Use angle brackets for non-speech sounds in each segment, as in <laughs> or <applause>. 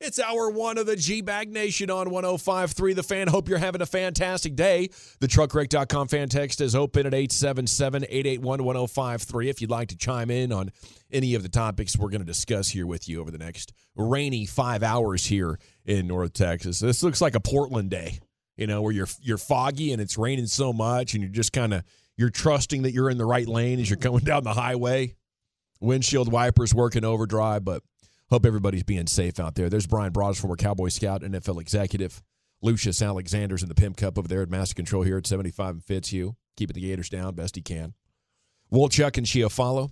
It's hour one of the G Bag Nation on 1053 The Fan. Hope you're having a fantastic day. The truckwreck.com fan text is open at 877 881 1053 if you'd like to chime in on any of the topics we're going to discuss here with you over the next rainy five hours here in North Texas. This looks like a Portland day, you know, where you're you're foggy and it's raining so much and you're just kind of you're trusting that you're in the right lane as you're going <laughs> down the highway. Windshield wipers working overdrive, but Hope everybody's being safe out there. There's Brian Broaddus, former Cowboy Scout, NFL executive. Lucius Alexander's in the Pimp Cup over there at Master Control here at 75 and Fitzhugh, keeping the Gators down best he can. Wolchuk and Chiafalo,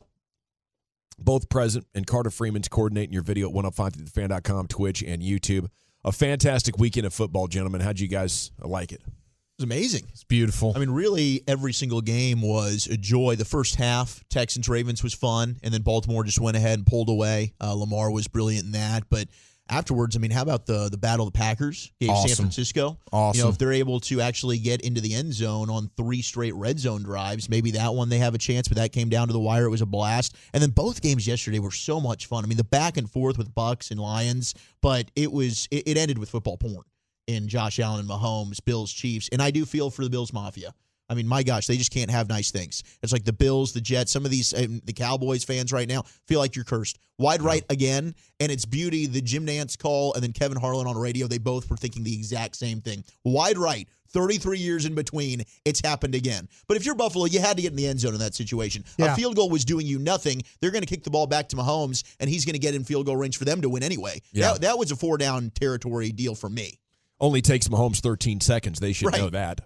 both present, and Carter Freeman's coordinating your video at 105thefan.com, Twitch, and YouTube. A fantastic weekend of football, gentlemen. How'd you guys like it? Was amazing. It's beautiful. I mean, really, every single game was a joy. The first half, Texans Ravens was fun, and then Baltimore just went ahead and pulled away. Uh, Lamar was brilliant in that, but afterwards, I mean, how about the the battle of the Packers gave Awesome. San Francisco? Awesome. You know, if they're able to actually get into the end zone on three straight red zone drives, maybe that one they have a chance. But that came down to the wire. It was a blast. And then both games yesterday were so much fun. I mean, the back and forth with Bucks and Lions, but it was it, it ended with football porn in Josh Allen and Mahomes, Bills, Chiefs. And I do feel for the Bills Mafia. I mean, my gosh, they just can't have nice things. It's like the Bills, the Jets, some of these, um, the Cowboys fans right now feel like you're cursed. Wide right again, and it's beauty, the Jim Nantz call, and then Kevin Harlan on radio. They both were thinking the exact same thing. Wide right, 33 years in between, it's happened again. But if you're Buffalo, you had to get in the end zone in that situation. Yeah. A field goal was doing you nothing. They're going to kick the ball back to Mahomes, and he's going to get in field goal range for them to win anyway. Yeah. That, that was a four down territory deal for me. Only takes Mahomes 13 seconds. They should Right. know that.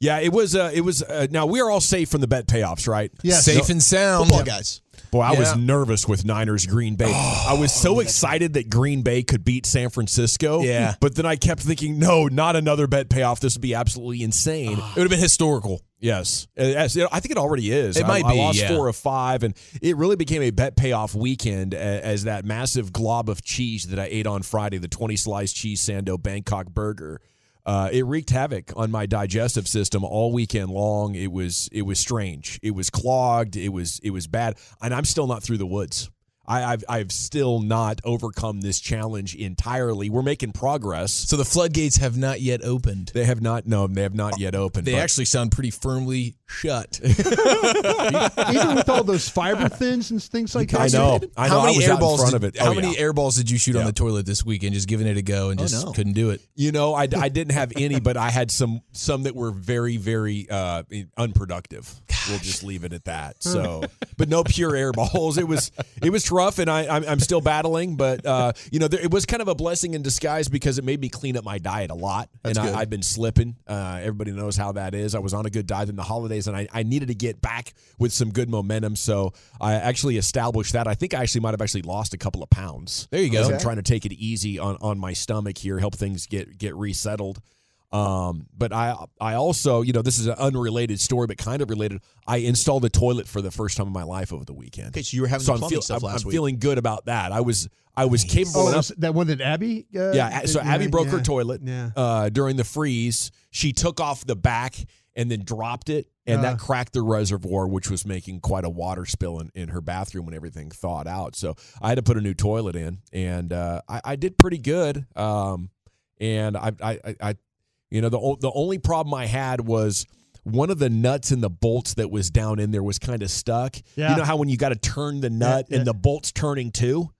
Yeah, it was. Uh, it was. Uh, now we are all safe from the bet payoffs, right? Yeah, Safe and sound. Football guys. Boy, I was nervous with Niners Green Bay. I was so excited that Green Bay could beat San Francisco. Yeah. But then I kept thinking, no, not another bet payoff. This would be absolutely insane. It would have been historical. Yes, As- I think it already is. It I- might I, be, lost yeah. four of five, and it really became a bet payoff weekend a- as that massive glob of cheese that I ate on Friday, the twenty slice cheese Sando Bangkok burger. Uh, it wreaked havoc on my digestive system all weekend long. It was it was strange. It was clogged. It was it was bad, and I'm still not through the woods. I, I've I've still not overcome this challenge entirely. We're making progress. So the floodgates have not yet opened. They have not. No, they have not yet opened. They actually sound pretty firmly shut. <laughs> <laughs> Even with all those fiber thins and things like that. I know. I know. How I many was air balls? front Did, of it. How Oh, many yeah. air balls did you shoot on the toilet this weekend? Just giving it a go and Oh, just no. couldn't do it. You know, I, I didn't have any, <laughs> but I had some some that were very very uh, unproductive. We'll just leave it at that. So, but no pure air balls. It was it was rough, and I I'm, I'm still battling. But uh, you know, there, it was kind of a blessing in disguise because it made me clean up my diet a lot, That's and good. I, I've been slipping. Uh, everybody knows how that is. I was on a good diet in the holidays, and I, I needed to get back with some good momentum. So I actually established that. I think I actually might have actually lost a couple of pounds. There you go. As I'm trying to take it easy on on my stomach here, help things get get resettled. Um, but I I also, you know, this is an unrelated story, but kind of related. I installed a toilet for the first time in my life over the weekend. Okay, so you were having so the I'm, feel, stuff I'm, last I'm week. feeling good about that. I was I was capable Oh, enough. that one that Abby? Uh, Yeah, so yeah, Abby broke her toilet Yeah. uh, during the freeze. She took off the back and then dropped it, and Uh. that cracked the reservoir, which was making quite a water spill in, in her bathroom when everything thawed out. So I had to put a new toilet in, and uh, I, I did pretty good. Um, and I, I, I, I, you know, the the only problem I had was one of the nuts and the bolts that was down in there was kind of stuck. Yeah. You know how when you got to turn the nut yeah. and the bolt's turning too.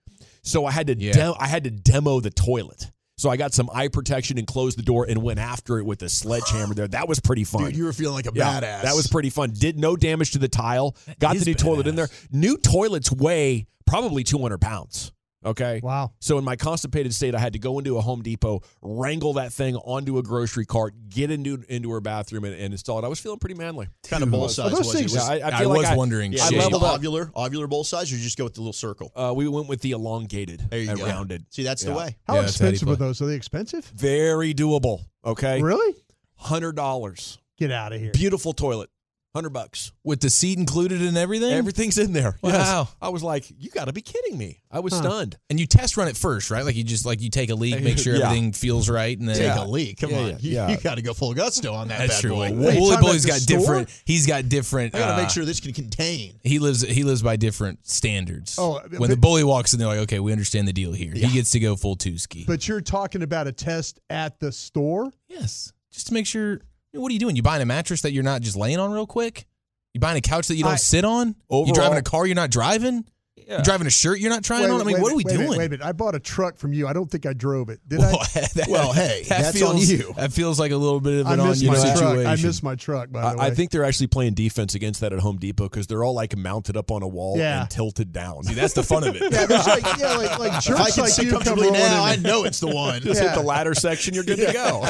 So I had to Yeah. dem- I had to demo the toilet. So I got some eye protection and closed the door and went after it with a sledgehammer there. That was pretty fun. Dude, you were feeling like a Yeah, badass. That was pretty fun. Did no damage to the tile. Got the is new toilet in there. New toilets weigh probably 200 pounds. Okay. Wow. So in my constipated state, I had to go into a Home Depot, wrangle that thing onto a grocery cart, get into into her bathroom, and, and install it. I was feeling pretty manly. kind of bowl size those was it? things- Was- Yeah, I, I I, feel was like I, wondering. yeah, I did shape. leveled ovular, ovular bowl size, or you just go with the little circle? Uh, we went with the elongated There you and go. rounded. See, that's Yeah. the way. How Yeah, that's how you expensive are those? Are they expensive? Very doable. Okay. Really? Hundred dollars. Get out of here. Beautiful toilet. Hundred bucks. with the seat included and everything. Everything's in there. Yes. Wow. I was like, you got to be kidding me. I was Huh. stunned. and you test run it first, right? Like you just like you take a leak, make <laughs> sure Yeah. everything feels right, and then Take Yeah. a leak. Come Yeah, on. You, you got to go full gusto on that That's bad true. boy. Wait, Wooly about got store? different. He's got different. I got to uh, make sure this can contain. he lives. He lives by different standards. Oh, when but- the bully walks in, they're like, "Okay, we understand the deal here. He gets to go full two ski." But you're talking about a test at the store? yes, just to make sure. What are you doing? You buying a mattress that you're not just laying on real quick? You buying a couch that you don't I- sit on? you Overall- driving a car you're not driving? Yeah. Driving a shirt you're not trying on? I mean, what are we wait, doing? Wait, wait a minute. I bought a truck from you. I don't think I drove it. Did Well, I? <laughs> that- <laughs> Well, hey, that that's feels, on you. That feels like a little bit of I an on you my truck. situation. I missed my truck, by the way. I, I think they're actually playing defense against that at Home Depot because they're all like mounted up on a wall Yeah. and tilted down. See, that's the fun of it. <laughs> Yeah, there's like, yeah, like, like If I can like sit you come comfortably now, I know it's the one. Just Yeah. hit the ladder section, you're good to go.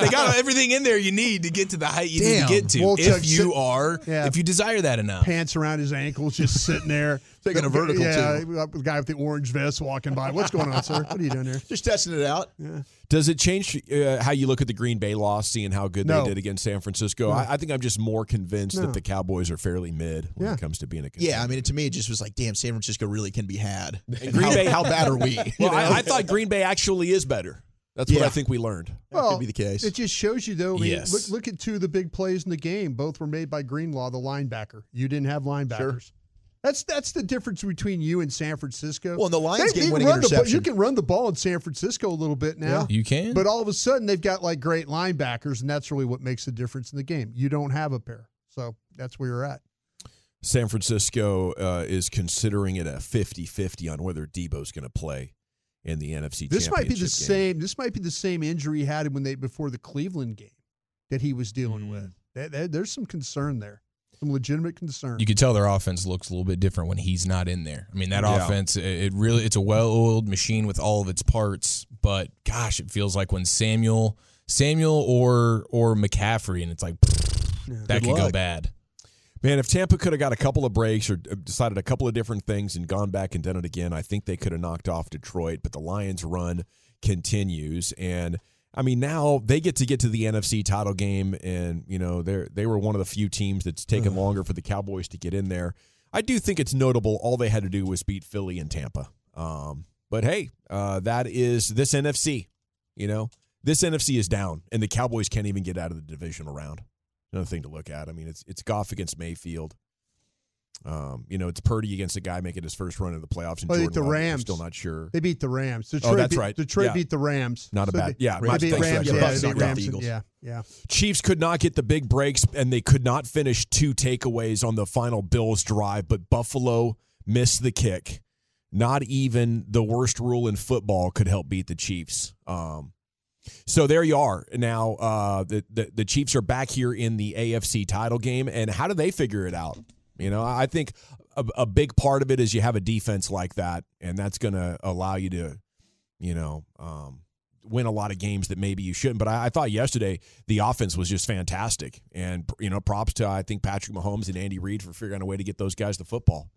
they got everything in there you need to get to the height you need to get to. Wolchuk if you sit- are, if you desire that enough. Pants around his ankles, just sitting there. Taking a vertical, yeah, too. the guy with the orange vest walking by. What's going on, sir? What are you doing there? Just testing it out. Does it change uh, how you look at the Green Bay loss, seeing how good No. they did against San Francisco? I, I think I'm just more convinced No. that the Cowboys are fairly mid when Yeah. it comes to being a contender. Yeah, I mean, to me, it just was like, damn, San Francisco really can be had. <laughs> And Green how, Bay- how bad are we? <laughs> You know? I, I thought Green Bay actually is better. That's what I think we learned. That could be the case. It just shows you, though. I mean, Yes. look, look at two of the big plays in the game. Both were made by Greenlaw, the linebacker. You didn't have linebackers. That's that's the difference between you and San Francisco. Well, in the Lions They- game they winning run the ball- interception. you can run the ball in San Francisco a little bit now. You can. But all of a sudden, they've got like great linebackers, and that's really what makes the difference in the game. You don't have a pair. So that's where you're at. San Francisco uh, is considering it a 50-50 on whether Debo's going to play in the NFC This might be the game. same. This might be the same injury he had when they before the Cleveland game that he was dealing Mm. with. There- there- there's some concern there, some legitimate concern. you can tell their offense looks a little bit different when he's not in there. I mean, that Yeah. offense, it, it really, it's a well-oiled machine with all of its parts. But gosh, it feels like when Samuel, Samuel or or McCaffrey, and it's like that Good could go bad. Man, if Tampa could have got a couple of breaks or uh, decided a couple of different things and gone back and done it again, I think they could have knocked off Detroit. But the Lions' run continues, and I mean now they get to get to the NFC title game, and you know they they were one of the few teams that's taken longer for the Cowboys to get in there. I do think it's notable. All they had to do was beat Philly and Tampa. Um, but hey, uh, that is this NFC. You know, this NFC is down, and the Cowboys can't even get out of the divisional round another thing to look at. I mean, it's it's Goff against Mayfield. Um, you know, it's Purdy against a guy making his first run in the playoffs, and Well, they Jordan beat the Love, we're Rams. Still not sure. They beat the Rams. Detroit Oh, that's beat, right. Detroit Yeah. beat the Rams. Not a So bad- they- yeah, They much- beat thanks for Rams. Yeah, they beat Rams. Yeah, yeah. Chiefs could not get the big breaks, and they could not finish two takeaways on the final Bills drive. But Buffalo missed the kick. Not even the worst rule in football could help beat the Chiefs. Um, so there you are. Now uh, the, the the Chiefs are back here in the AFC title game, and how do they figure it out? You know, I think a, a big part of it is you have a defense like that, and that's going to allow you to, you know, um, win a lot of games that maybe you shouldn't. But I, I thought yesterday the offense was just fantastic, and you know, props to I think Patrick Mahomes and Andy Reid for figuring out a way to get those guys the football.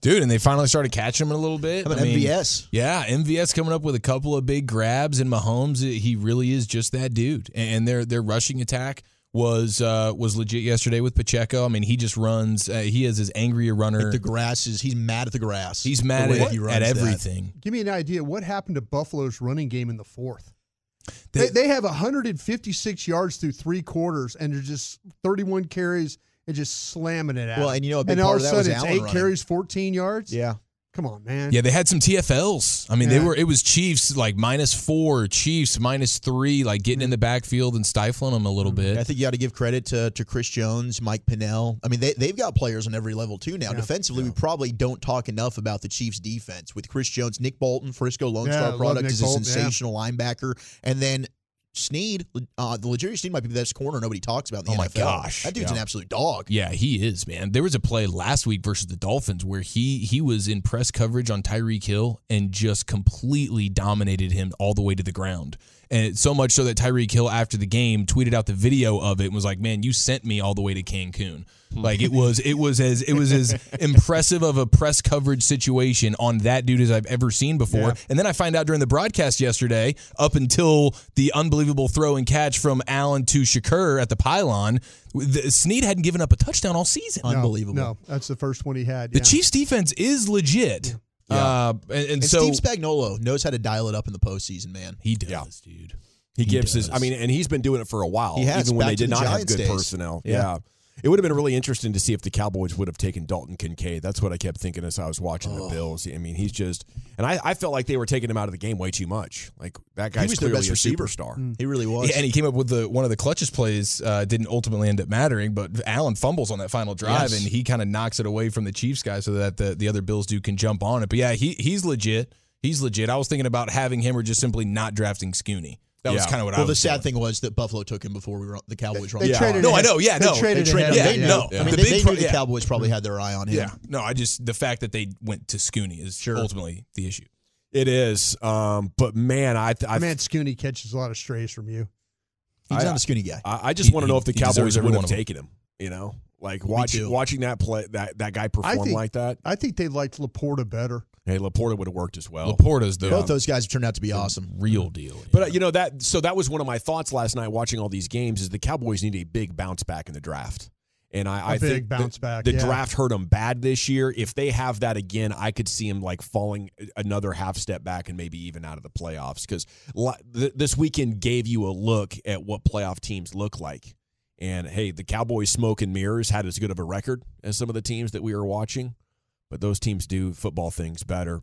Dude, and they finally started catching him a little bit. How about I mean, MVS? Yeah, MVS coming up with a couple of big grabs, and Mahomes, he really is just that dude. And their their rushing attack was uh, was legit yesterday with Pacheco. I mean, he just runs. Uh, he is as angry a runner. Like the grass is, he's mad at the grass. He's mad at, he runs at that. everything. Give me an idea. What happened to Buffalo's running game in the fourth? They- They, they have 156 yards through three quarters, and they're just 31 carries and just slamming it out. Well, and you know a big and all part of a of that was sudden it's Allen eight running. carries, 14 yards. Yeah. Come on, man. Yeah, they had some TFLs. I mean, they were. It was Chiefs like minus four, Chiefs minus three, like getting in the backfield and stifling them a little mm-hmm. bit. I think you got to give credit to, to Chris Jones, Mike Pennel. I mean, they, they've got players on every level, too, now. Yeah. Defensively, we probably don't talk enough about the Chiefs' defense. With Chris Jones, Nick Bolton, Frisco Lone Yeah, Star product, is a Bolton, yeah. sensational linebacker. And then Sneed, uh, the L'Jarius Sneed might be the best corner nobody talks about Oh my NFL. gosh. that dude's Yeah. an absolute dog. Yeah, he is, man. There was a play last week versus the Dolphins where he he was in press coverage on Tyreek Hill and just completely dominated him all the way to the ground. And so much so that Tyreek Hill after the game tweeted out the video of it and was like, "Man, you sent me all the way to Cancun." Like it was it was as it was as <laughs> impressive of a press coverage situation on that dude as I've ever seen before. Yeah. And then I find out during the broadcast yesterday, up until the unbelievable throw and catch from Allen to Shakir at the pylon, the, Sneed hadn't given up a touchdown all season. No, Unbelievable. No, that's the first one he had. The yeah. Chiefs defense is legit. Uh, and, and And so Steve Spagnuolo knows how to dial it up in the postseason, man. he does, Yeah. dude. He, gives his. I mean, and he's been doing it for a while. He has, even when they did the not have good days. personnel. Yeah. Yeah. It would have been really interesting to see if the Cowboys would have taken Dalton Kincaid. That's what I kept thinking as I was watching Oh. the Bills. I mean, he's just, and I, I felt like they were taking him out of the game way too much. Like that guy's he was their clearly best a receiver. superstar. He really was. Yeah, and he came up with the one of the clutchest plays. Uh, didn't ultimately end up mattering, but Allen fumbles on that final drive, Yes. and he kind of knocks it away from the Chiefs guy so that the, the other Bills dude can jump on it. But yeah, he he's legit. He's legit. I was thinking about having him or just simply not drafting Scooney. That was kind of what I well, the sad doing. thing was that Buffalo took him before we were the Cowboys were on. They the traded. No, I know. Yeah, they no. traded They traded him. of Yeah, that, They no. knew. I The mean, big they, they pro- the. Cowboys probably had their eye on him. Yeah, no, I just the fact that they went to Scooney is Sure. ultimately the issue. It is. Um, but man, I, I, Man, Scooney catches a lot of strays from you. He's I- not a skinny guy. I, I just He- want to know if the Cowboys every would one have taken him. You know, like watching watching that play that that guy I perform think like that. I think they liked LaPorta better. Hey, LaPorta would have worked as well. LaPorta's the Both those guys have turned out to be awesome. real deal. But uh, you know that so that was one of my thoughts last night watching all these games is the Cowboys need a big bounce back in the draft. And I, I A big think the- bounce back, The yeah. draft hurt them bad this year. If they have that again, I could see them like falling another half step back and maybe even out of the playoffs. Because th- this weekend gave you a look at what playoff teams look like. And hey, the Cowboys smoke and mirrors had as good of a record as some of the teams that we were watching, but those teams do football things better.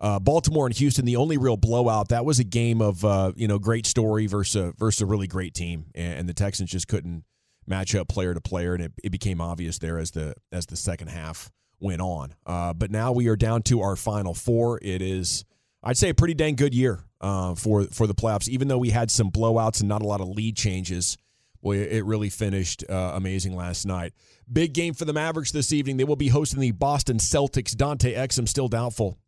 Uh, Baltimore and Houston, the only real blowout. That was a game of uh, you know great story versus versus a really great team, and, and the Texans just couldn't match up player to player, and it, it became obvious there as the as the second half went on. Uh, but now we are down to our final four. It is, I'd say, a pretty dang good year uh, for for the playoffs. Even though we had some blowouts and not a lot of lead changes, boy, it really finished uh, amazing last night. Big game for the Mavericks this evening. They will be hosting the Boston Celtics. Dante Exum still doubtful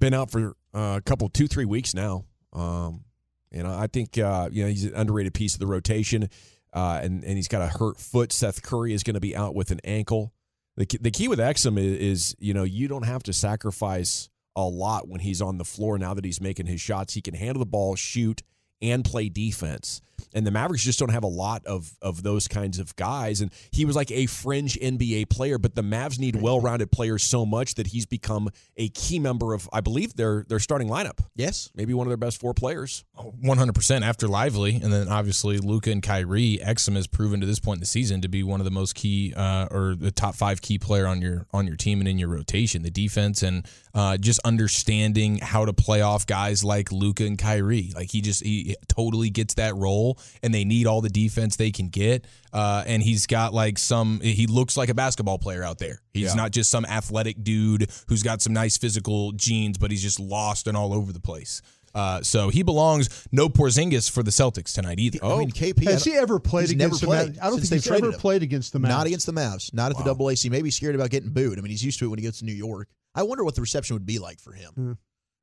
been out for uh, a couple, two, three weeks now. Um, know, I think uh, you know he's an underrated piece of the rotation, uh, and and he's got a hurt foot. Seth Curry is going to be out with an ankle. The key, the key with Exum is, is you know you don't have to sacrifice a lot when he's on the floor. Now that he's making his shots, he can handle the ball, shoot, and play defense. And the Mavericks just don't have a lot of of those kinds of guys. And he was like a fringe NBA player, but the Mavs need well rounded players so much that he's become a key member of, I believe, their their starting lineup. Yes. Maybe one of their best four players. One hundred percent after Lively, and then obviously Luka and Kyrie. Exum has proven to this point in the season to be one of the most key, uh, or the top five key player on your on your team and in your rotation. The defense and uh, just understanding how to play off guys like Luka and Kyrie. Like he just he totally gets that role, and they need all the defense they can get. Uh, and he's got like some. He looks like a basketball player out there. He's Yeah. not just some athletic dude who's got some nice physical genes, but he's just lost and all over the place. Uh, so he belongs. No Porzingis for the Celtics tonight either. I mean, KP. Has he ever played against never the Mavs? I don't think he's ever him. played against the Mavs. Not against the Mavs. Not at the Double AC. Maybe scared about getting booed. I mean, he's used to it when he gets to New York. I wonder what the reception would be like for him. Hmm.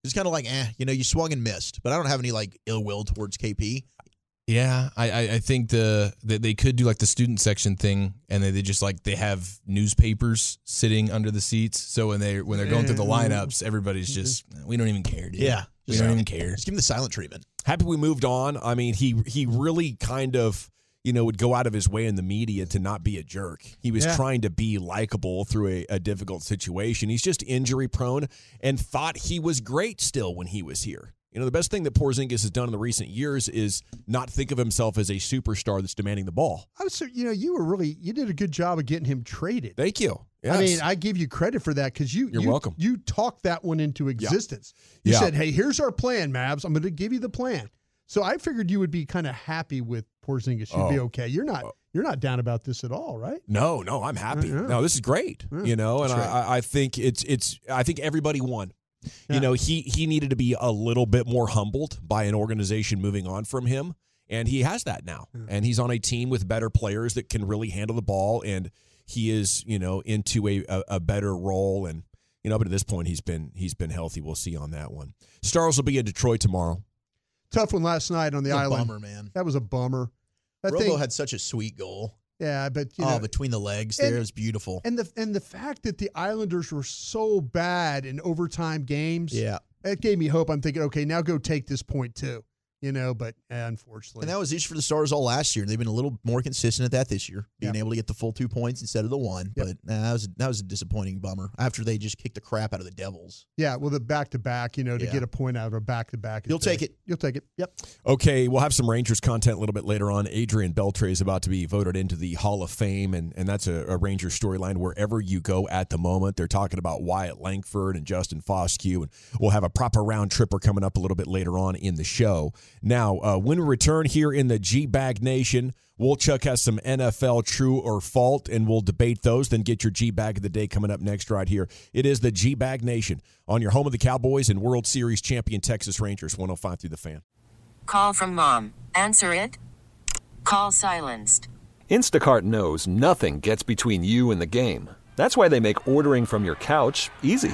It's kind of like, eh, you know, you swung and missed. But I don't have any like ill will towards KP. Yeah, I, I, I think the that they could do like the student section thing, and they, they just like they have newspapers sitting under the seats. So when they when they're going through the lineups, everybody's just we don't even care, dude. Yeah. We Just- don't even care. Just give him the silent treatment. Happy we moved on. I mean, he he really kind of you know would go out of his way in the media to not be a jerk. He was Yeah. trying to be likable through a, a difficult situation. He's just injury prone and thought he was great still when he was here. You know, the best thing that Porzingis has done in the recent years is not think of himself as a superstar that's demanding the ball. I was, you know, you were really, you did a good job of getting him traded. Thank you. I mean, I give you credit for that because you, You're you, welcome. You talked that one into existence. You Yeah. said, "Hey, here's our plan, Mavs. I'm going to give you the plan." So I figured you would be kind of happy with Porzingis. You'd be Oh. okay. You're not, oh. you're not down about this at all, right? No, no, I'm happy. Yeah. No, this is great. Yeah, you know, and I, I I think it's it's I think everybody won. Yeah. You know, he he needed to be a little bit more humbled by an organization moving on from him, and he has that now. And he's on a team with better players that can really handle the ball, and he is you know into a a, a better role and. You know, but at this point, he's been he's been healthy. We'll see on that one. Stars will be in Detroit tomorrow. Tough one last night on the It island. bummer, man. That was a bummer. That Robo thing, had such a sweet goal. Yeah, but you oh, know, between the legs and- there, beautiful. and the and the fact that the Islanders were so bad in overtime games, yeah. it gave me hope. I'm thinking, okay, now go take this point too, you know. But uh, unfortunately, And that was the issue for the Stars all last year. They've been a little more consistent at that this year, being Yeah. able to get the full two points instead of the one. Yep. But nah, that was that was a disappointing bummer after they just kicked the crap out of the Devils. yeah, well, the back to back, you know, to Yeah. get a point out of a back to back, You'll take it. You'll take it. Yep. Okay, we'll have some Rangers content a little bit later on. Adrian Beltre is about to be voted into the Hall of Fame, and, and that's a, a Ranger storyline wherever you go at the moment. They're talking about Wyatt Langford and Justin Foscue, and we'll have a proper round tripper coming up a little bit later on in the show. Now, uh, when we return here in the G Bag Nation, Wolchuk has some NFL true or fault, and we'll debate those. Then get your G Bag of the day coming up next, right here. It is the G Bag Nation on your home of the Cowboys and World Series champion Texas Rangers, 105 through the fan. Call from mom. Answer it. Call silenced. Instacart knows nothing gets between you and the game. That's why they make ordering from your couch easy.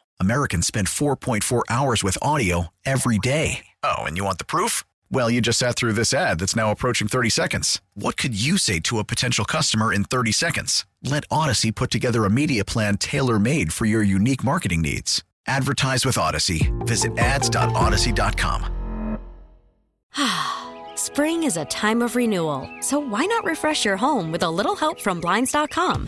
Americans spend 4.4 hours with audio every day. Oh, and you want the proof? Well, you just sat through this ad that's now approaching 30 seconds. What could you say to a potential customer in 30 seconds? Let Odyssey put together a media plan tailor made for your unique marketing needs. Advertise with Odyssey. Visit ads.odyssey.com. <sighs> Spring is a time of renewal, so why not refresh your home with a little help from Blinds.com?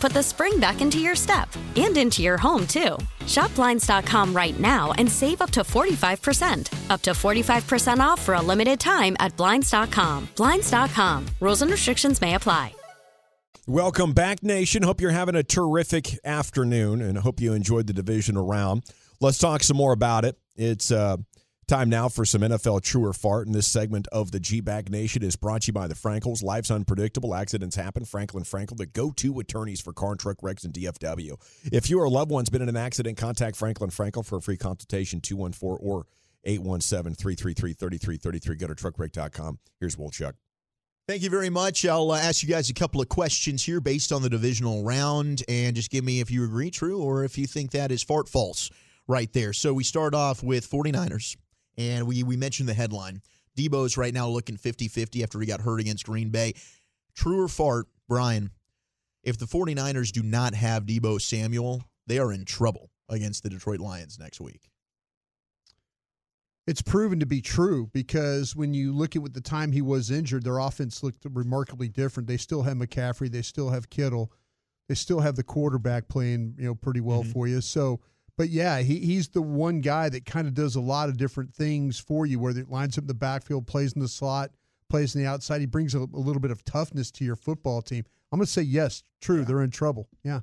put the spring back into your step and into your home, too. Shop Blinds.com right now and save up to 45%. Up to 45% off for a limited time at Blinds.com. Blinds.com. Rules and restrictions may apply. Welcome back, Nation. Hope you're having a terrific afternoon and hope you enjoyed the division around. Let's talk some more about it. It's uh, time now for some NFL True or Fart, and this segment of the G Bag Nation is brought to you by the Frenkels. Life's unpredictable, accidents happen. Frenkel and Frenkel, the go to attorneys for car and truck wrecks and DFW. If you or a loved one's been in an accident, contact Frenkel and Frenkel for a free consultation 214 or 817 333 3333. Go to truckwreck.com. Here's Wolchuk. Thank you very much. I'll uh, ask you guys a couple of questions here based on the divisional round, and just give me if you agree true or if you think that is fart false right there. So we start off with 49ers, and we, we mentioned the headline. Debo's right now looking 50 50 after he got hurt against Green Bay. True or fart, Brian, if the 49ers do not have Debo Samuel, they are in trouble against the Detroit Lions next week. It's proven to be true because when you look at what the time he was injured, their offense looked remarkably different. They still have McCaffrey, they still have Kittle, they still have the quarterback playing, you know, pretty well Mm-hmm. for you. So, but yeah, he, he's the one guy that kind of does a lot of different things for you, whether it lines up in the backfield, plays in the slot, plays in the outside. He brings a, a little bit of toughness to your football team. I'm going to say yes, true. They're in trouble. Yeah.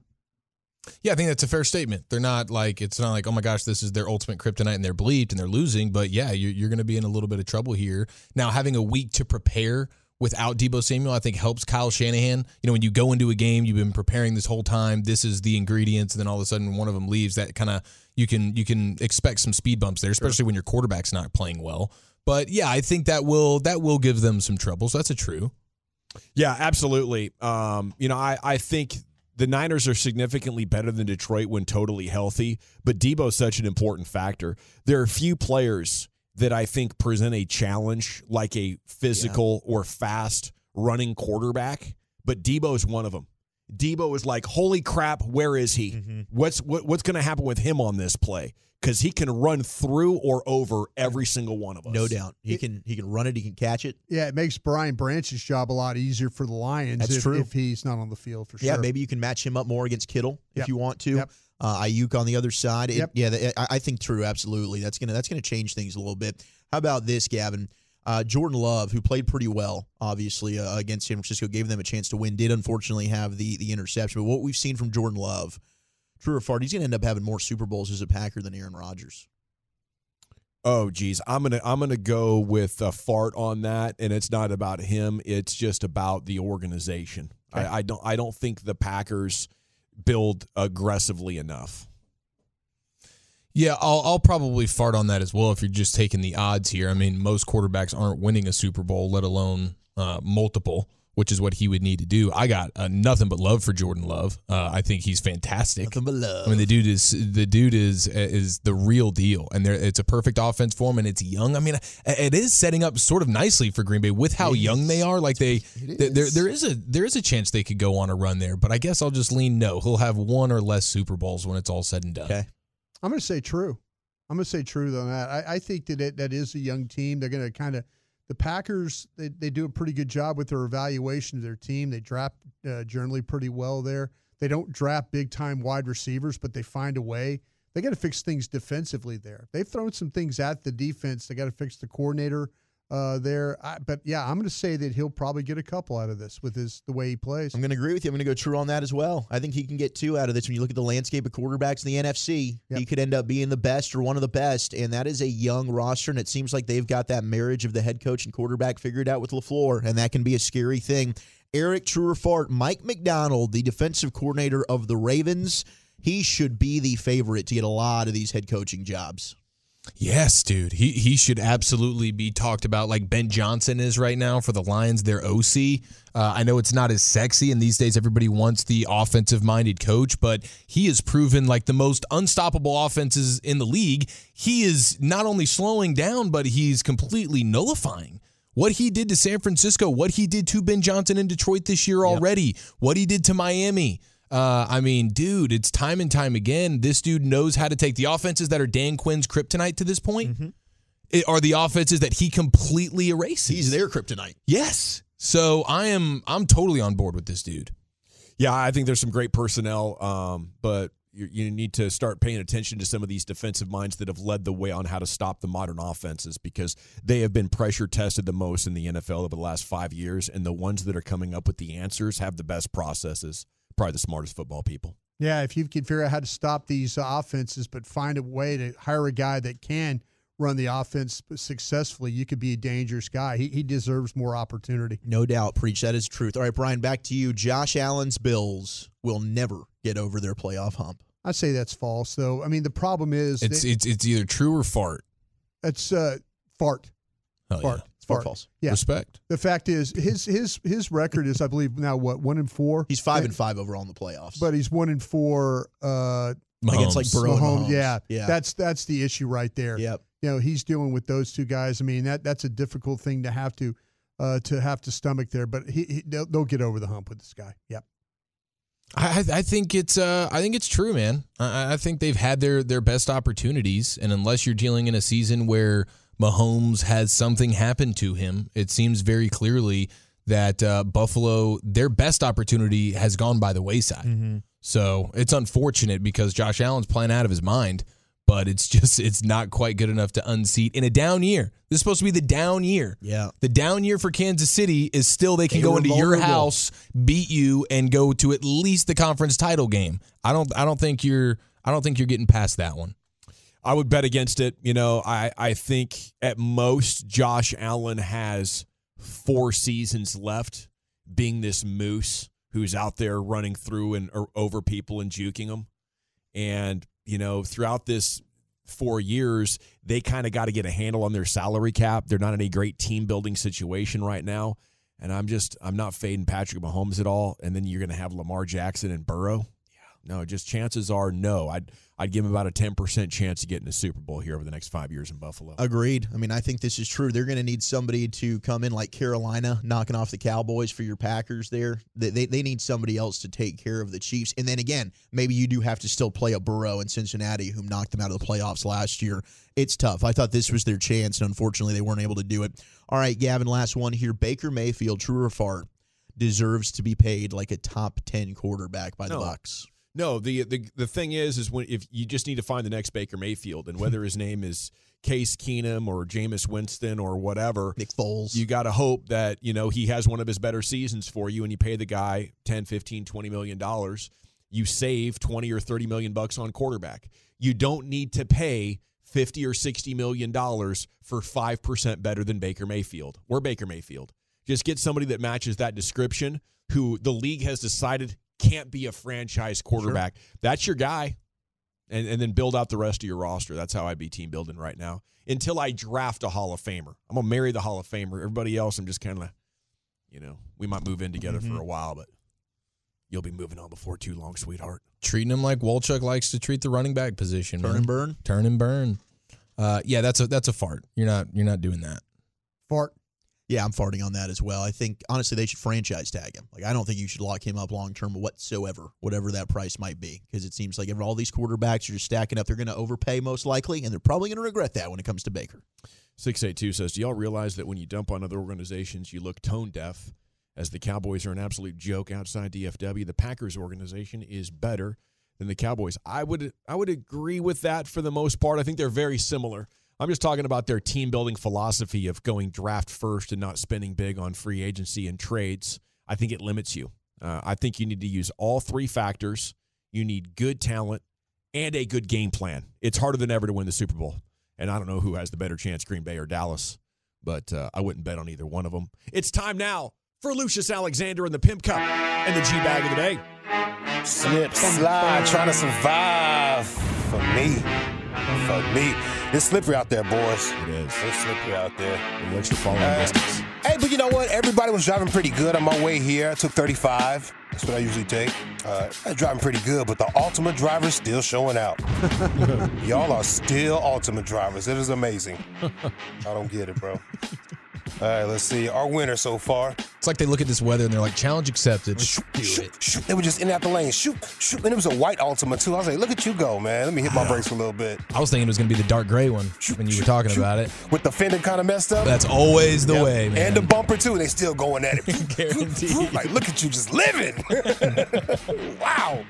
Yeah, I think that's a fair statement. They're not like it's not like oh my gosh, this is their ultimate kryptonite and they're bleeped and they're losing. But yeah, you're, you're going to be in a little bit of trouble here now. Having a week to prepare without Debo Samuel, I think helps Kyle Shanahan. You know, when you go into a game, you've been preparing this whole time. This is the ingredients, and then all of a sudden one of them leaves. That kind of you can you can expect some speed bumps there, especially when your quarterback's not playing well. But yeah, I think that will that will give them some trouble. So that's a true. Yeah, absolutely. Um, you know, I, I think the Niners are significantly better than Detroit when totally healthy, but Debo's such an important factor. There are few players that I think present a challenge like a physical or fast running quarterback, but Debo's one of them. Debo is like, holy crap, where is he? Mm-hmm. What's what, what's going to happen with him on this play? Because he can run through or over every single one of us. No doubt. He can he can run it, he can catch it. Yeah, it makes Brian Branch's job a lot easier for the Lions That's if, true. if he's not on the field for Yeah, sure. Yeah, maybe you can match him up more against Kittle if Yep. you want to. Yep. Uh, Aiyuk on the other side. It- Yep. Yeah, the- I, I think true. Absolutely, that's gonna that's gonna change things a little bit. How about this, Gavin? Uh, Jordan Love, who played pretty well, obviously uh, against San Francisco, gave them a chance to win. Did unfortunately have the the interception. But what we've seen from Jordan Love, true or false, he's gonna end up having more Super Bowls as a Packer than Aaron Rodgers. Oh geez, I'm gonna I'm gonna go with a fart on that, and it's not about him. It's just about the organization. I, I don't I don't think the Packers build aggressively enough. Yeah, I'll, I'll probably fart on that as well if you're just taking the odds here. I mean, most quarterbacks aren't winning a Super Bowl, let alone uh, multiple, which is what he would need to do. I got uh, nothing but love for Jordan Love. Uh, I think he's fantastic. Nothing but love. I mean, the dude is the dude is is the real deal, and there it's a perfect offense for him, and it's young. I mean, it is setting up sort of nicely for Green Bay with how It young they are. Like they, It there- there is. there is a there is a chance they could go on a run there, but I guess I'll just lean no. He'll have one or less Super Bowls when it's all said and done. Okay. I'm going to say true. I'm going to say true on that. I, I think that it, that is a young team. They're going to kind of the Packers. They, they do a pretty good job with their evaluation of their team. They draft uh, generally pretty well there. They don't draft big time wide receivers, but they find a way. They got to fix things defensively there. They've thrown some things at the defense. They got to fix the coordinator uh, there. I, but yeah, I'm going to say that he'll probably get a couple out of this with his the way he plays. I'm going to agree with you. I'm going to go true on that as well. I think he can get two out of this. When you look at the landscape of quarterbacks in the NFC, Yep. he could end up being the best or one of the best. And that is a young roster. And it seems like they've got that marriage of the head coach and quarterback figured out with LaFleur. And that can be a scary thing. Eric, true or fart, Mike Macdonald, the defensive coordinator of the Ravens, he should be the favorite to get a lot of these head coaching jobs. Yes, dude. He he should absolutely be talked about like Ben Johnson is right now for the Lions, their OC. Uh, I know it's not as sexy, and these days everybody wants the offensive minded coach, but he has proven like the most unstoppable offenses in the league. He is not only slowing down, but he's completely nullifying. What he did to San Francisco, what he did to Ben Johnson in Detroit this year already, what he did to Miami. Uh, I mean, dude, it's time and time again. This dude knows how to take the offenses that are Dan Quinn's kryptonite to this point. It are the offenses that he completely erases. He's their kryptonite. Yes. So I am I'm totally on board with this dude. Yeah, I think there's some great personnel, um, but you, you need to start paying attention to some of these defensive minds that have led the way on how to stop the modern offenses because they have been pressure tested the most in the NFL over the last five years, and the ones that are coming up with the answers have the best processes, probably the smartest football people. Yeah, if you can figure out how to stop these uh, offenses, but find a way to hire a guy that can run the offense successfully, you could be a dangerous guy. He, he deserves more opportunity. No doubt. Preach. That is truth. All right, Brian, back to you. Josh Allen's Bills will never get over their playoff hump. I say that's false, though. I mean, the problem is It's that- it's it's either true or fart. it's uh, fart. Hell Fart. yeah. It's fart false. Yeah. Respect. The fact is, his his his record is, I believe, now what one and four. He's five But- and five overall in the playoffs. but he's one and four. Uh, Against, like, Mahomes. Burrow and Mahomes, Mahomes. yeah, Yeah. That's that's the issue right there. Yep. You know, he's dealing with those two guys. I mean, that that's a difficult thing to have to uh, to have to stomach there. But he, he they'll, they'll get over the hump with this guy. Yep. I, I I think it's uh I think it's true, man. I, I think they've had their their best opportunities, and unless you're dealing in a season where Mahomes has something happen to him, it seems very clearly that uh, Buffalo their best opportunity has gone by the wayside. So it's unfortunate because Josh Allen's playing out of his mind, but it's <laughs> just it's not quite good enough to unseat in a down year. This is supposed to be the down year. Yeah. The down year for Kansas City is still they can They go into your house, beat you, and go to at least the conference title game. I don't I don't think you're I don't think you're getting past that one. I would bet against it. You know, I, I think at most Josh Allen has four seasons left being this moose who's out there running through and over people and juking them. And, you know, throughout this four years, they kind of got to get a handle on their salary cap. They're not in a great team building situation right now. And I'm just, I'm not fading Patrick Mahomes at all. And then you're going to have Lamar Jackson and Burrow. No, just chances are no. I'd I'd give him about a ten percent chance of getting the Super Bowl here over the next five years in Buffalo. Agreed. I mean, I think this is true. They're going to need somebody to come in like Carolina, knocking off the Cowboys for your Packers there. They, they, they need somebody else to take care of the Chiefs. And then again, maybe you do have to still play a Burrow in Cincinnati, who knocked them out of the playoffs last year. It's tough. I thought this was their chance, and unfortunately, they weren't able to do it. All right, Gavin, last one here. Baker Mayfield, true or fart, deserves to be paid like a top 10 quarterback by the Bucks. No, the the the thing is, is when if you just need to find the next Baker Mayfield, and whether his name is Case Keenum or Jameis Winston or whatever, Nick Foles. you got to hope that you know he has one of his better seasons for you, and you pay the guy 10, 15, 20 million dollars. You save twenty or thirty million bucks on quarterback. You don't need to pay fifty or sixty million dollars for five percent better than Baker Mayfield. We're Baker Mayfield. Just get somebody that matches that description, who the league has decided can't be a franchise quarterback. That's your guy. And, and then build out the rest of your roster. That's how I'd be team building right now. Until I draft a Hall of Famer. I'm gonna marry the Hall of Famer. Everybody else, I'm just kind of, you know, we might move in together for a while, but you'll be moving on before too long, sweetheart. Treating him like Wolchuk likes to treat the running back position. Turn man. and burn. Turn and burn. Uh, yeah, that's a that's a fart. You're not you're not doing that. Fart. Yeah, I'm farting on that as well. I think honestly they should franchise tag him. Like I don't think you should lock him up long term whatsoever, whatever that price might be, because it seems like all these quarterbacks are just stacking up. They're going to overpay most likely, and they're probably going to regret that when it comes to Baker. 682 says, Do y'all realize that when you dump on other organizations, you look tone deaf? As the Cowboys are an absolute joke outside DFW, the Packers organization is better than the Cowboys. I would I would agree with that for the most part. I think they're very similar. I'm just talking about their team building philosophy of going draft first and not spending big on free agency and trades. I think it limits you. Uh, I think you need to use all three factors. You need good talent and a good game plan. It's harder than ever to win the Super Bowl. And I don't know who has the better chance, Green Bay or Dallas, but uh, I wouldn't bet on either one of them. It's time now for Lucius Alexander and the Pimp Cup and the G Bag of the Day. Slip, slide, trying to survive for me. For me. It's slippery out there, boys. It is. It's slippery out there. It lets you following Uh, distance. Hey, but you know what? Everybody was driving pretty good on my way here. I took 35. That's what I usually take. Uh, I was driving pretty good, but the Altima driver's still showing out. <laughs> Y'all are still ultimate drivers. It is amazing. <laughs> I don't get it, bro. All right, let's see. Our winner so far. It's like they look at this weather and they're like, challenge accepted. Shoot, shoot. They were just in out the lane. Shoot, shoot. And it was a white Altima, too. I was like, look at you go, man. Let me hit my brakes for a little bit. I was thinking it was going to be the dark gray one when you were talking shoot. about it. With the fender kind of messed up. That's always the Yep. way, man. And the bumper, too. and They still going at it. <laughs> Guaranteed. like, look at you just living. <laughs> wow.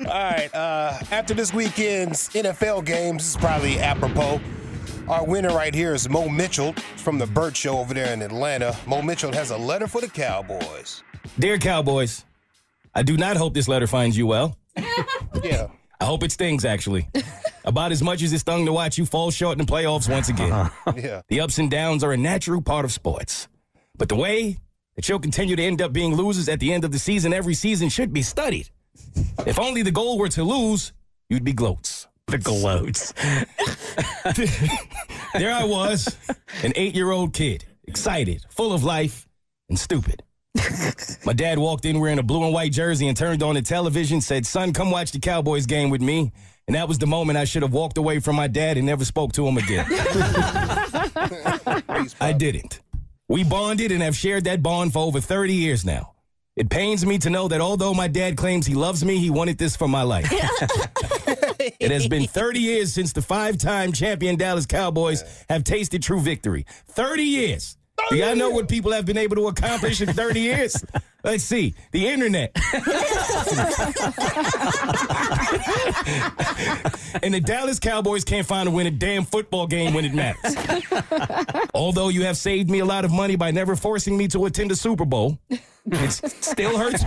All right. Uh, after this weekend's NFL games, this is probably apropos. Our winner right here is Mo Mitchell from the Bert Show over there in Atlanta. Mo Mitchell has a letter for the Cowboys. Dear Cowboys, I do not hope this letter finds you well. <laughs> Yeah. I hope it stings, actually. About as much as it stung to watch you fall short in the playoffs once again. Uh-huh. <laughs> Yeah. The ups and downs are a natural part of sports. But the way that you'll continue to end up being losers at the end of the season every season should be studied. If only the goal were to lose, you'd be gloats. The gloats. <laughs> there I was, an eight year old kid, excited, full of life, and stupid. My dad walked in wearing a blue and white jersey and turned on the television, said, Son, come watch the Cowboys game with me. And that was the moment I should have walked away from my dad and never spoke to him again. <laughs> I didn't. We bonded and have shared that bond for over 30 years now. It pains me to know that although my dad claims he loves me, he wanted this for my life. <laughs> <laughs> it has been 30 years since the five time champion Dallas Cowboys have tasted true victory. 30 years. Do y'all know what people have been able to accomplish in 30 years? <laughs> Let's see. The internet. and the Dallas Cowboys can't find a win a damn football game when it matters. Although you have saved me a lot of money by never forcing me to attend a Super Bowl, it still hurts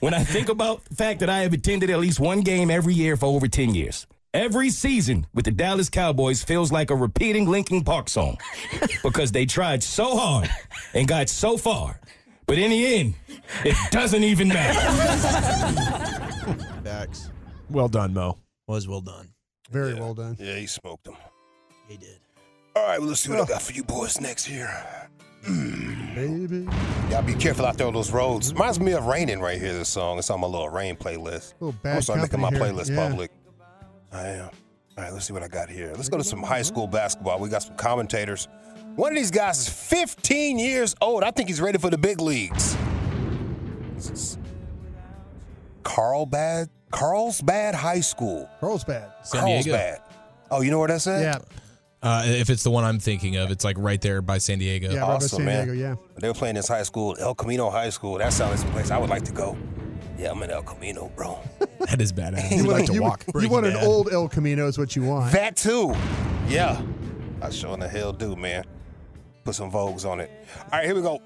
when I think about the fact that I have attended at least one game every year for over 10 years. Every season with the Dallas Cowboys feels like a repeating Linkin Park song because they tried so hard and got so far. But in the end, it doesn't even matter. Facts. Well done, Mo. Was well done. Very well done. Yeah, he smoked them. He did. All right, well, let's see what I oh. got for you boys next here. Hmm. Baby. Y'all be careful out there on those roads. Reminds me of raining right here. This song. It's on my little rain playlist. Little I'm bad gonna start making my here. playlist Yeah. public. I am. All right, let's see what I got here. Let's go to some high school basketball. We got some commentators. One of these guys is 15 years old. I think he's ready for the big leagues. This is Carlsbad, Carlsbad High School. Carlsbad. San Diego. Carlsbad. Oh, you know where that's at? Yeah. Uh, if it's the one I'm thinking of, it's like right there by San Diego. Yeah, right by Awesome, San man. Diego, yeah. They were playing this high school, El Camino High School. That sounds like a place I would like to go. Yeah, I'm in El Camino, bro. <laughs> That is badass. You like want, to you, walk. you Breaking want an old El Camino is what you want. That too. Yeah. I sure in the hell do, man. Put some Vogues on it. All right, here we go.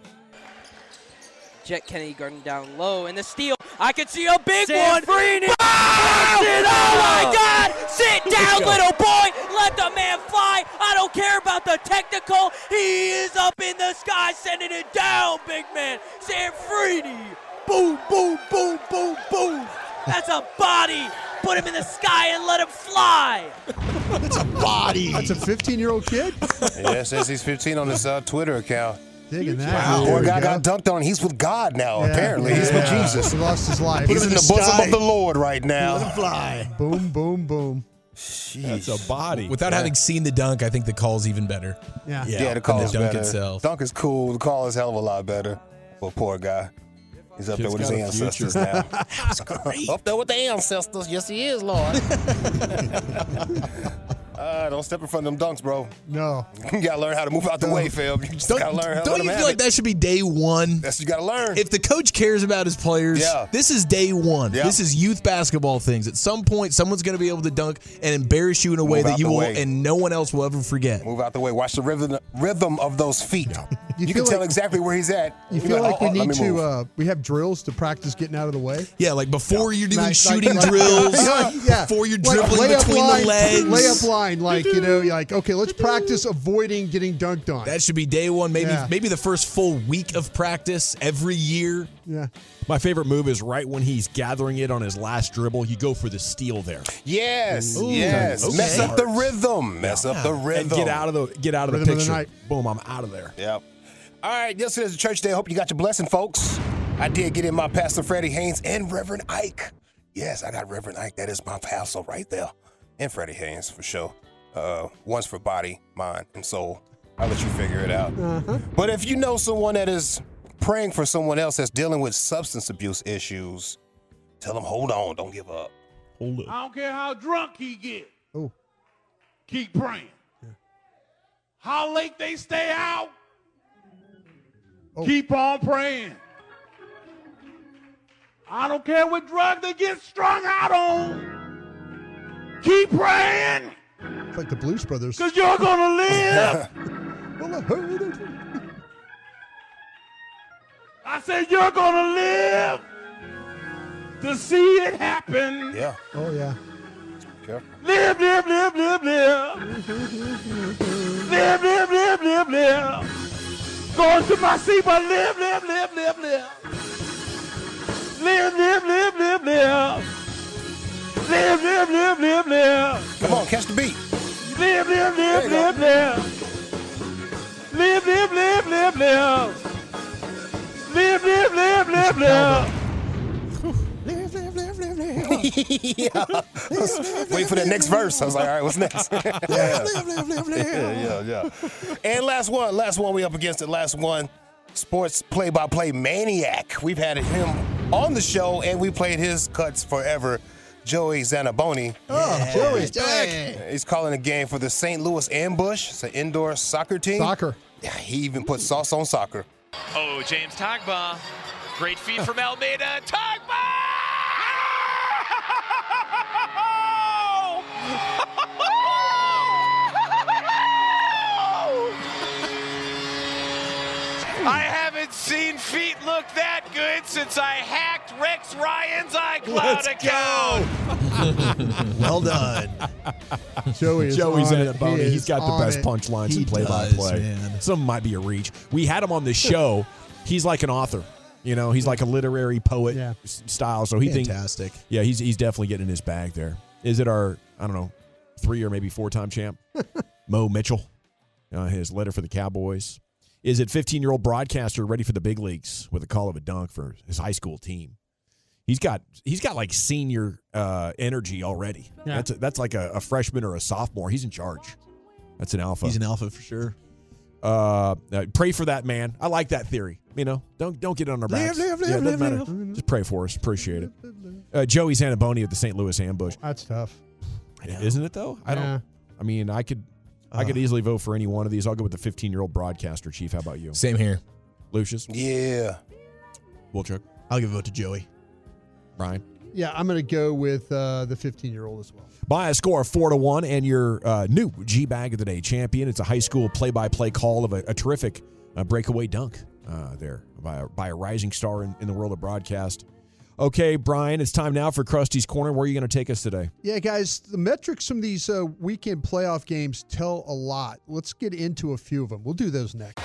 Jet Kennedy guarding down low, and the steal. I can see a big Sam one. Freeney. Bounce it! Oh my God! Sit down, little boy. Let the man fly. I don't care about the technical. He is up in the sky, sending it down, big man. Sam Freeney. Boom, boom, boom, boom, boom. That's a body. Put him in the sky and let him fly. It's a body. That's a 15 year old kid? Yeah, says he's 15 on his uh, Twitter account. Digging that. Wow. Poor guy go. got dunked on. He's with God now, Yeah. apparently. He's with Jesus. He lost his life. He's in the, bosom of the Lord right now. Let him fly. Boom, boom, boom. That's a body. Without having seen the dunk, I think the call's even better. Yeah. Yeah, the call the is dunk better. itself. Dunk is cool. The call is hell of a lot better. But poor guy. He's up Kid's there with his got a future. ancestors now. <laughs> up there with the ancestors. Yes, he is, Lord. <laughs> uh, don't step in front of them dunks, bro. No. <laughs> You gotta learn how to move out the way, Phil. You just Don't, gotta learn how don't you feel like it. that should be day one? That's what you gotta learn. If the coach cares about his players, Yeah. this is day one. Yeah. This is youth basketball things. At some point, someone's going to be able to dunk and embarrass you in a way that you will, way. and no one else will ever forget. Move out the way. Watch the rhythm rhythm of those feet. You, You can feel tell exactly where he's at. You You're feel like, like "Oh, we need to, uh, we have drills to practice getting out of the way? Yeah, like before you're doing Like- shooting like- drills, yeah. before you're dribbling between the legs. Layup line, like, you know, like, okay, let's practice avoiding getting dunked on. That should be day one. Maybe Yeah. maybe the first full week of practice every year. yeah. My favorite move is right when he's gathering it on his last dribble. You go for the steal there Yes, Ooh, yes. okay. Mess up the rhythm. Mess up the rhythm. and get out of the get out of the Rhythm of the picture. Boom! I'm out of there. Yep. All right, yesterday's a church day. Hope you got your blessing, folks. I did get in my Pastor Freddie Haynes and Reverend Ike. Yes, I got Reverend Ike. That is my pastor right there. And Freddie Haynes for sure. Uh, one's for body, mind, and soul. I'll let you figure it out. But if you know someone that is praying for someone else that's dealing with substance abuse issues, tell them, hold on, don't give up. Hold up. I don't care how drunk he get. Oh. Keep praying. How late they stay out. Oh. Keep on praying. I don't care what drug they get strung out on. Keep praying, It's like the Blues Brothers. because you're going to live. <laughs> Well, I heard it. I said you're going to live to see it happen. Yeah, Oh, yeah. careful. Live, live, live, live, live. live, live, live, live, live. Going to my seat, but live, live, live, live, live. Live, live, live, live, live. Live, live, live, live, live. Come on, catch the beat. Live, live, There live, you go. live, live. Live, live, live, live, live. Live, live, live, live, live. yeah. Wait for the next verse. I was like, all right, what's next? yeah. yeah, yeah, yeah. And last one, last one, we up against it. Last one, sports play-by-play maniac. We've had him on the show, and we played his cuts forever. Joey Zanaboni. Oh, Joey's back. He's calling a game for the St. Louis Ambush. It's an indoor soccer team. Soccer. Yeah, he even put sauce on soccer. Oh, James Tagba. Great feed from <laughs> Almeida. Tagba! <laughs> I haven't seen feet look that good since I hacked Rex Ryan's iCloud account. <laughs> Well done. Joey is Joey's in it. it, Boney. He He's is got the best it. punchlines He in play by does, play. man. Some might be a reach. We had him on the <laughs> show. He's like an author. You know, he's like a literary poet Yeah. style. So he thinks, Fantastic. yeah, he's he's definitely getting in his bag there. Is it our I don't know three or maybe four time champ, <laughs> Mo Mitchell, uh, his letter for the Cowboys. Is it 15 year old broadcaster ready for the big leagues with a call of a dunk for his high school team? He's got he's got like senior uh, energy already. Yeah. That's a, that's like a, a freshman or a sophomore. He's in charge. That's an alpha. He's an alpha for sure. Uh, uh, pray for that man. I like that theory. You know, don't don't get on our backs. Live, live, Yeah, live, doesn't live, matter. live. Just pray for us. Appreciate it. Uh, Joey Zanaboni of the St. Louis Ambush. That's tough. Isn't it though? I Yeah. don't. I mean, I could. I could Uh. easily vote for any one of these. I'll go with the 15 year old broadcaster. Chief, how about you? Same here. Lucius. Yeah. Wilchuk. I'll give a vote to Joey. Brian. Yeah, I'm going to go with uh, the 15 year old as well. By a score of four to one, and your uh, new G Bag of the Day champion. It's a high school play by play call of a, a terrific uh, breakaway dunk uh, there by a, by a rising star in, in the world of broadcast. Okay, Brian, it's time now for Crusty's Corner. Where are you going to take us today? Yeah, guys, the metrics from these uh, weekend playoff games tell a lot. Let's get into a few of them. We'll do those next.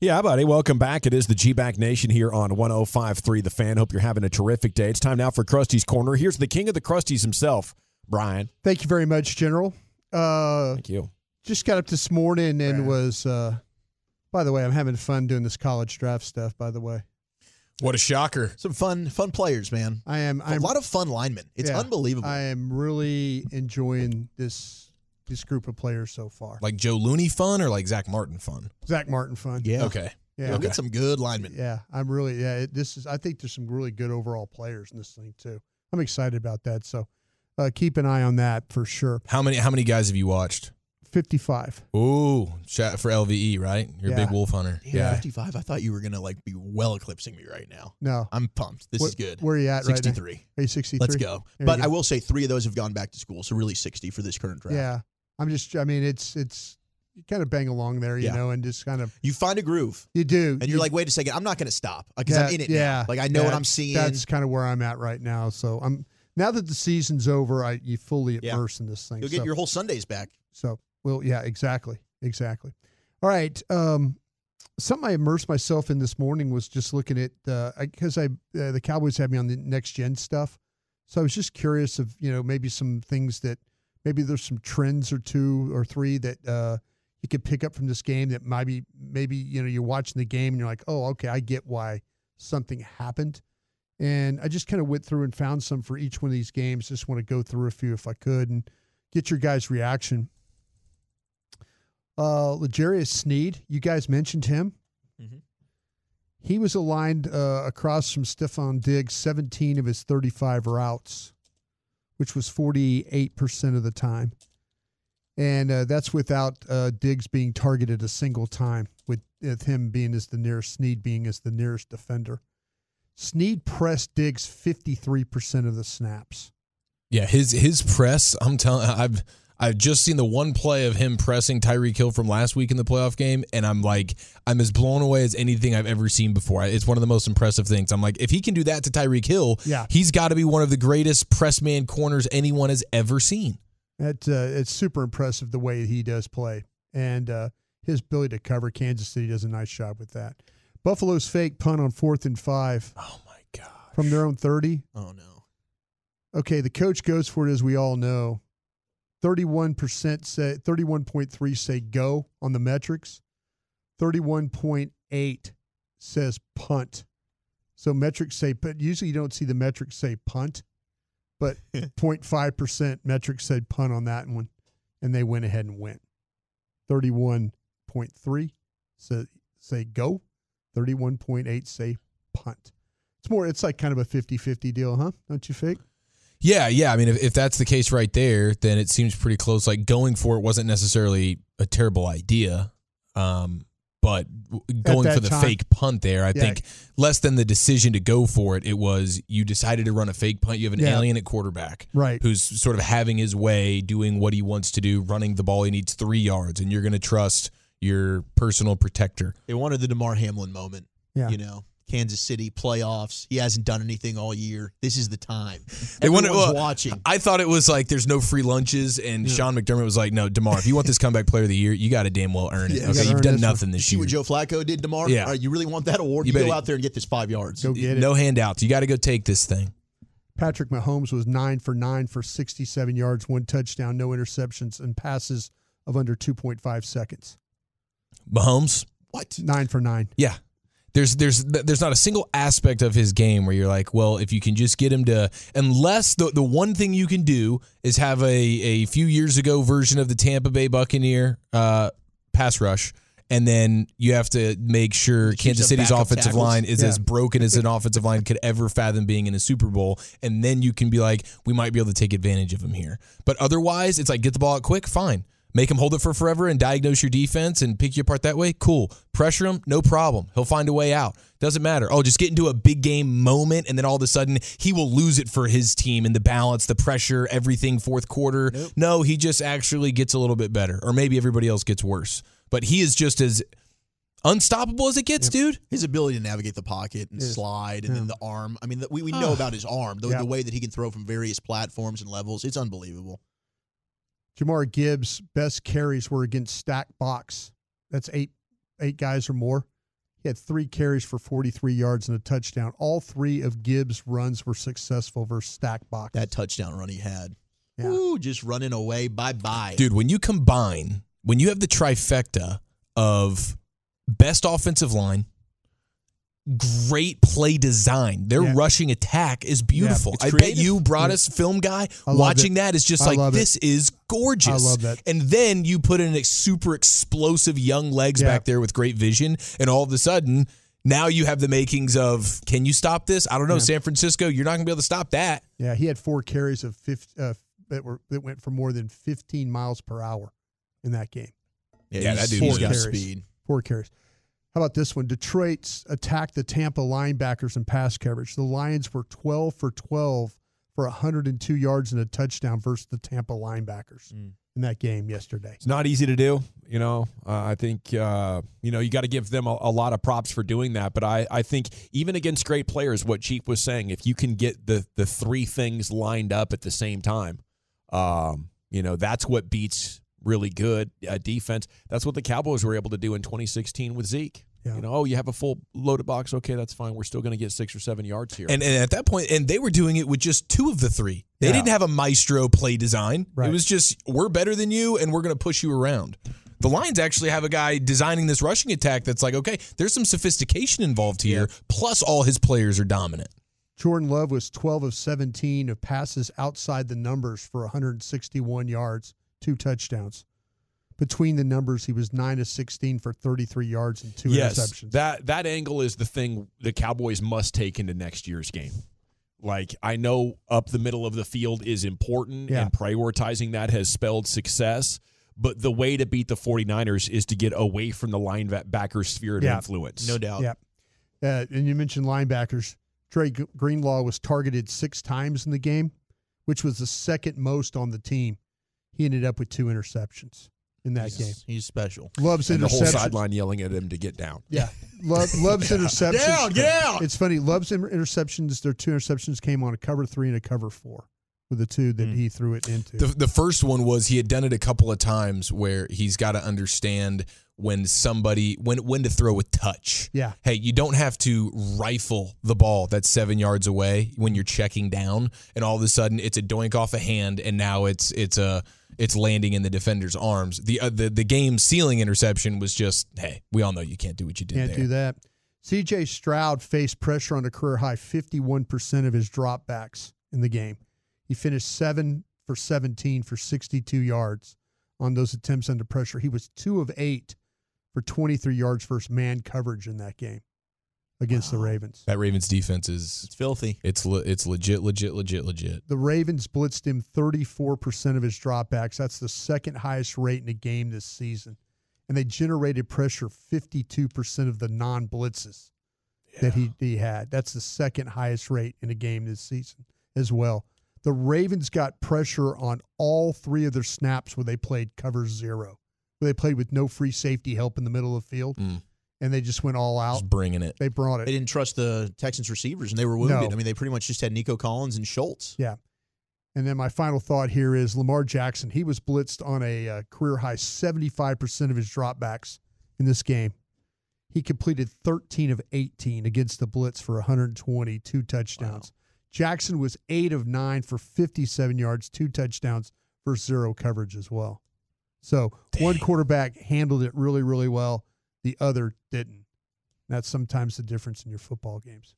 Yeah, buddy. Welcome back. It is the G Bag Nation here on 105.3 The Fan. Hope you're having a terrific day. It's time now for Crusty's Corner. Here's the king of the Crusties himself, Brian. Thank you very much, General. Uh, Thank you. Just got up this morning and was, uh, by the way, I'm having fun doing this college draft stuff, by the way. What a shocker. Some fun fun players, man. I am. A I'm, lot of fun linemen. It's Yeah, unbelievable. I am really enjoying this this group of players so far. Like Joe Looney fun or like Zack Martin fun? Zack Martin fun. yeah. Okay. Yeah. We'll get some good linemen. Yeah, I'm really yeah. It, this is I think there's some really good overall players in this thing too. I'm excited about that. So uh, keep an eye on that for sure. How many how many guys have you watched? 55. Ooh, shout for LVE, right? You're a big wolf hunter. Yeah, Yeah. 55. I thought you were gonna like be well eclipsing me right now. No, I'm pumped. This Where- is good. where are you at right 63. Are you 63? Let's go. There But go. I will say three of those have gone back to school, so really 60 for this current draft. Yeah, I'm just. I mean, it's it's you kind of bang along there, you Yeah. know, and just kind of You find a groove, you do, and you- you're like, wait a second, I'm not gonna stop because I'm in it. Yeah, now. like I know what I'm seeing. That's kind of where I'm at right now. So I'm now that the season's over, I you fully Yeah. immerse in this thing. You'll get so, your whole Sundays back. So, well, yeah, exactly, exactly. All right. Um, something I immersed myself in this morning was just looking at uh because I, uh, the Cowboys had me on the next gen stuff, so I was just curious of you know maybe some things that maybe there's some trends or two or three that uh, you could pick up from this game that maybe maybe you know you're watching the game and you're like, oh, okay, I get why something happened. And I just kind of went through and found some for each one of these games. Just want to go through a few if I could and get your guys' reaction. Uh, L'Jarius Sneed, you guys mentioned him. Mhm. He was aligned uh, across from Stefon Diggs 17 of his 35 routes, which was 48% of the time. And uh, that's without uh, Diggs being targeted a single time, with, with him being as the nearest, Sneed being as the nearest defender. Sneed pressed Diggs 53% of the snaps. Yeah, his his press. I'm telling. I've I've just seen the one play of him pressing Tyreek Hill from last week in the playoff game, and I'm like, I'm as blown away as anything I've ever seen before. It's one of the most impressive things. I'm like, if he can do that to Tyreek Hill, Yeah. he's got to be one of the greatest press man corners anyone has ever seen. That uh, it's super impressive the way he does play, and uh, his ability to cover. Kansas City does a nice job with that. Buffalo's fake punt on fourth and five. Oh my god! From their own thirty. Oh no. Okay, the coach goes for it as we all know. Thirty-one percent say thirty-one point three say go on the metrics. Thirty-one point eight says punt. So metrics say, but usually you don't see the metrics say punt, but <laughs> 0.5 percent metrics said punt on that one, and they went ahead and went. Thirty-one point three say say go. Thirty-one point eight say punt. It's more. It's like kind of a 50-50 deal, huh? Don't you think? Yeah, yeah. I mean, if, if that's the case right there, then it seems pretty close. Like going for it wasn't necessarily a terrible idea. Um, but going for the time. fake punt there, I Yeah. think less than the decision to go for it, it was you decided to run a fake punt. You have an Yeah. alien at quarterback, Right. Who's sort of having his way, doing what he wants to do, running the ball. He needs three yards, and you're going to trust your personal protector. They wanted the Damar Hamlin moment. Yeah. You know, Kansas City playoffs. He hasn't done anything all year. This is the time. They wanted- Everyone's well, watching. I thought it was like there's no free lunches, and Yeah. Sean McDermott was like, "No, Damar, if you want this comeback player of the year, you got to damn well earn it. Yeah, you okay, gotta you've done this one. nothing this See year. what Joe Flacco did tomorrow? Yeah. All right, you really want that award? You You, go out there and get this five yards. Go get it. No handouts. You got to go take this thing. Patrick Mahomes was nine for nine for 67 yards, one touchdown, no interceptions, and passes of under 2.5 seconds. Mahomes, What? Nine for nine. Yeah. There's there's there's not a single aspect of his game where you're like, well, if you can just get him to unless the the one thing you can do is have a a few years ago version of the Tampa Bay Buccaneer uh, pass rush. And then you have to make sure keeps Kansas City's offensive tackles. line is Yeah. as broken as an <laughs> offensive line could ever fathom being in a Super Bowl. And then you can be like, we might be able to take advantage of him here. But otherwise, it's like get the ball out quick, fine. Make him hold it for forever and diagnose your defense and pick you apart that way. Cool. Pressure him, no problem. He'll find a way out. Doesn't matter. Oh, just get into a big game moment and then all of a sudden he will lose it for his team and the balance, the pressure, everything fourth quarter. No, he just actually gets a little bit better. Or maybe everybody else gets worse. But he is just as unstoppable as it gets, dude. His ability to navigate the pocket and Is- slide, and then the arm. I mean, we, we know about his arm, the, Yeah. the way that he can throw from various platforms and levels. It's unbelievable. Jahmyr Gibbs' best carries were against stack box. That's eight eight guys or more. He had three carries for 43 yards and a touchdown. All three of Gibbs' runs were successful versus stack box. That touchdown run he had. Yeah. Ooh, just running away. Bye bye. Dude, when you combine, when you have the trifecta of best offensive line, great play design, their Yeah. rushing attack is beautiful. it's I bet creative. you, Broaddus film guy, watching it. that is just I like, this is gorgeous. I love that. And then you put in a super explosive young legs Yeah. back there with great vision, and all of a sudden, now you have the makings of can you stop this? I don't know. Yeah. San Francisco, you're not going to be able to stop that. Yeah, he had four carries of 50, uh, that were that went for more than 15 miles per hour in that game. Yeah, he's- that dude he's is got carries. speed. Four carries. How about this one? Detroit's attacked the Tampa linebackers in pass coverage. The Lions were 12 for 12 for 102 yards and a touchdown versus the Tampa linebackers Mm. in that game yesterday. It's not easy to do. You know, uh, I think, uh, you know, you got to give them a, a lot of props for doing that. But I, I think even against great players, what Chief was saying, if you can get the, the three things lined up at the same time, um, you know, that's what beats really good uh, defense. That's what the Cowboys were able to do in 2016 with Zeke. Yeah. You know, oh, you have a full loaded box. Okay, that's fine. We're still going to get six or seven yards here. And, and at that point, and they were doing it with just two of the three. They Yeah. didn't have a maestro play design. Right. It was just we're better than you, and we're going to push you around. The Lions actually have a guy designing this rushing attack that's like, okay, there's some sophistication involved here. Plus, all his players are dominant. Jordan Love was 12 of 17 of passes outside the numbers for 161 yards, two touchdowns. Between the numbers, he was 9 of 16 for 33 yards and two yes, interceptions. That that angle is the thing the Cowboys must take into next year's game. Like I know up the middle of the field is important Yeah. and prioritizing that has spelled success, but the way to beat the 49ers is to get away from the linebacker sphere of Yeah. influence. No doubt. Yeah. Uh, and you mentioned linebackers. Dre Greenlaw was targeted six times in the game, which was the second most on the team. He ended up with two interceptions in that game. He's special. Loves And the whole sideline yelling at him to get down. Yeah. Love, <laughs> loves interceptions. Get out, get out. It's funny. Loves inter- interceptions. Their two interceptions came on a cover three and a cover four with the two that hmm. he threw it into. The, the first one was he had done it a couple of times where he's got to understand when somebody when when to throw a touch. Yeah. Hey, you don't have to rifle the ball that's seven yards away when you're checking down, and all of a sudden it's a doink off a hand, and now it's it's a it's landing in the defender's arms. The uh, the the game sealing interception was just hey, we all know you can't do what you did Can't there. do that. CJ Stroud faced pressure on a career high 51% of his dropbacks in the game. He finished 7 for 17 for 62 yards on those attempts under pressure. He was 2 of 8 for 23 yards versus man coverage in that game against the Ravens. That Ravens defense is It's filthy. it's le- it's legit, legit, legit, legit. The Ravens blitzed him 34% of his dropbacks. That's the second highest rate in a game this season. and they generated pressure 52% of the non blitzes that he, he had. That's the second highest rate in a game this season as well. The Ravens got pressure on all three of their snaps where they played cover zero, where they played with no free safety help in the middle of the field. Mm. And they just went all out. Just bringing it. They brought it. They didn't trust the Texans receivers, and they were wounded. No. I mean, they pretty much just had Nico Collins and Schultz. Yeah. And then my final thought here is Lamar Jackson. He was blitzed on a uh, career high 75% of his dropbacks in this game. He completed 13 of 18 against the blitz for 120, two touchdowns. Jackson was 8 of 9 for 57 yards, two touchdowns for zero coverage as well. So one quarterback handled it really, really well. The other didn't. That's sometimes the difference in your football games.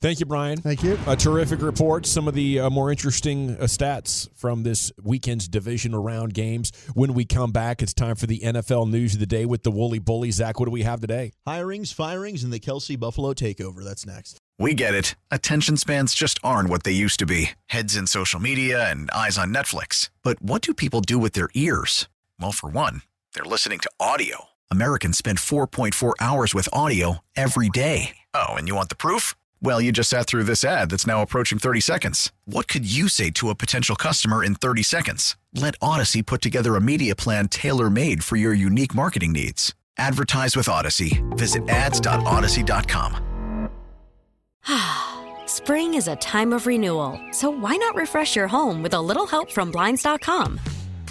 Thank you, Brian. Thank you. A terrific report. Some of the uh, more interesting uh, stats from this weekend's division around games. When we come back, it's time for the NFL news of the day with the Woolly Bully. Zach, what do we have today? Hirings, firings, and the Kelce Buffalo takeover. That's next. We get it. Attention spans just aren't what they used to be heads in social media and eyes on Netflix. But what do people do with their ears? Well, for one, they're listening to audio. Americans spend 4.4 hours with audio every day. Oh, and you want the proof? Well, you just sat through this ad that's now approaching 30 seconds. What could you say to a potential customer in 30 seconds? Let Audacy put together a media plan tailor made for your unique marketing needs. Advertise with Audacy. Visit ads.audacy.com. <sighs> Spring is a time of renewal, so why not refresh your home with a little help from Blinds.com?